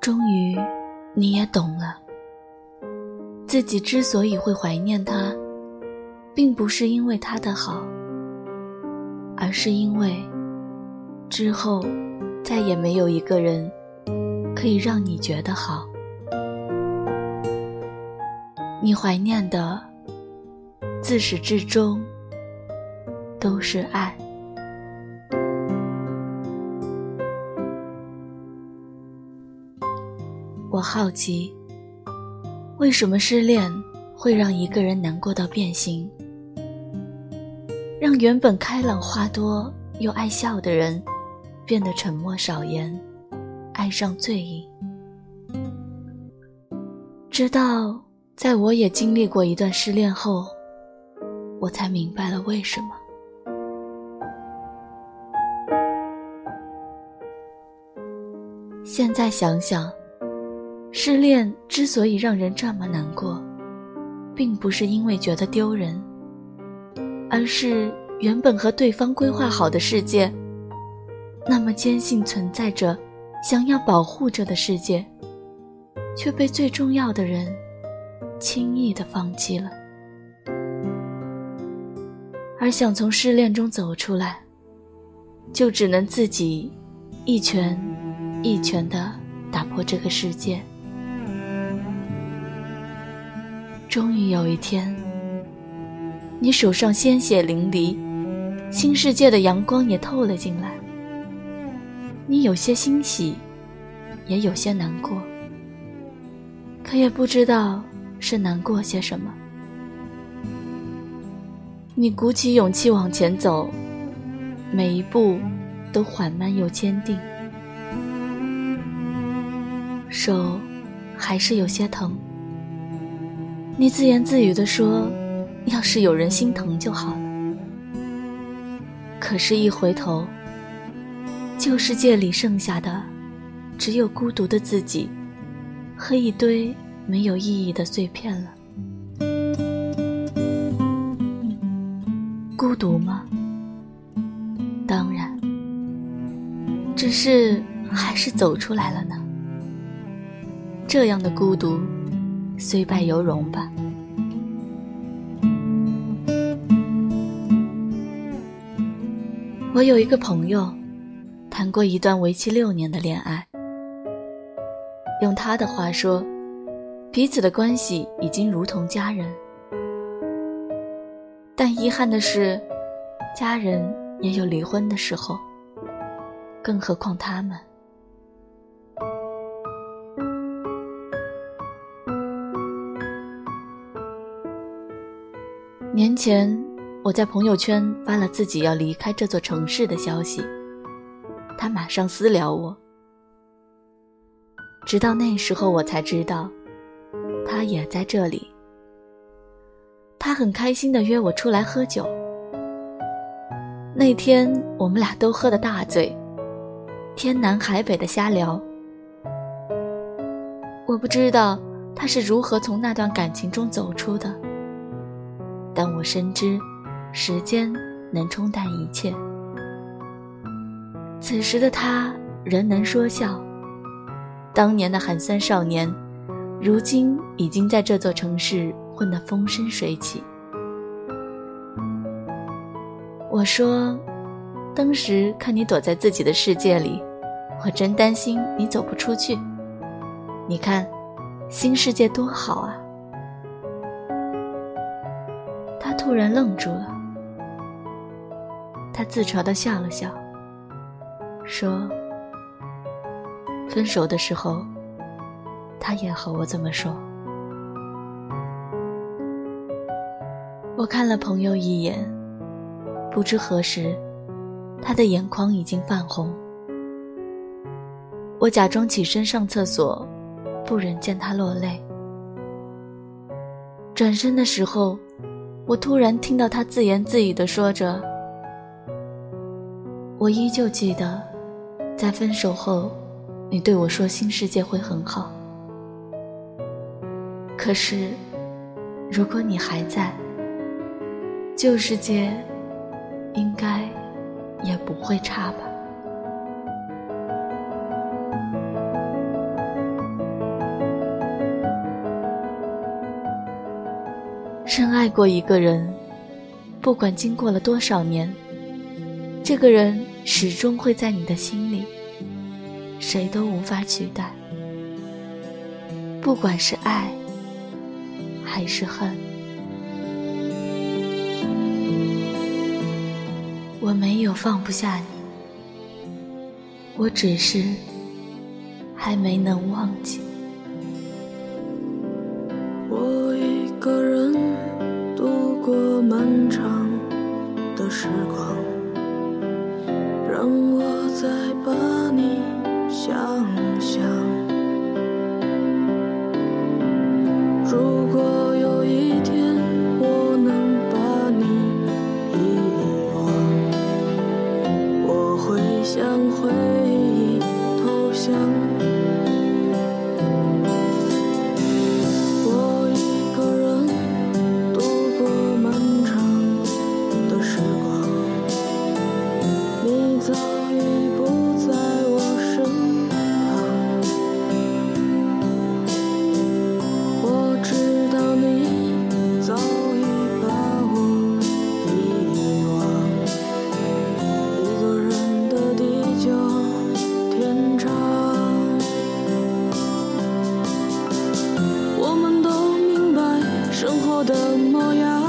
终于，你也懂了，自己之所以会怀念他，并不是因为他的好，而是因为之后再也没有一个人可以让你觉得好。你怀念的，自始至终都是爱。我好奇，为什么失恋会让一个人难过到变心，让原本开朗话多又爱笑的人变得沉默少言，爱上醉意。直到在我也经历过一段失恋后，我才明白了为什么。现在想想。失恋之所以让人这么难过，并不是因为觉得丢人，而是原本和对方规划好的世界，那么坚信存在着、想要保护着的世界，却被最重要的人轻易的放弃了。而想从失恋中走出来，就只能自己一拳一拳的打破这个世界。终于有一天，你手上鲜血淋漓，新世界的阳光也透了进来。你有些欣喜，也有些难过，可也不知道是难过些什么。你鼓起勇气往前走，每一步都缓慢又坚定，手还是有些疼。你自言自语地说：“要是有人心疼就好了。”可是，一回头，旧世界里剩下的，只有孤独的自己和一堆没有意义的碎片了。孤独吗？当然，只是还是走出来了呢。这样的孤独。虽败犹荣吧。我有一个朋友，谈过一段为期六年的恋爱。用他的话说，彼此的关系已经如同家人。但遗憾的是，家人也有离婚的时候，更何况他们。年前，我在朋友圈发了自己要离开这座城市的消息，他马上私聊我。直到那时候，我才知道，他也在这里。他很开心的约我出来喝酒。那天我们俩都喝得大醉，天南海北的瞎聊。我不知道他是如何从那段感情中走出的。但我深知，时间能冲淡一切。此时的他仍能说笑，当年的寒酸少年，如今已经在这座城市混得风生水起。我说，当时看你躲在自己的世界里，我真担心你走不出去。你看，新世界多好啊！突然愣住了，他自嘲的笑了笑，说：“分手的时候，他也和我这么说。”我看了朋友一眼，不知何时，他的眼眶已经泛红。我假装起身上厕所，不忍见他落泪。转身的时候。我突然听到他自言自语的说着：“我依旧记得，在分手后，你对我说新世界会很好。可是，如果你还在，旧世界应该也不会差吧。”深爱过一个人，不管经过了多少年，这个人始终会在你的心里，谁都无法取代。不管是爱还是恨，我没有放不下你，我只是还没能忘记。时光，让我再把我的模样。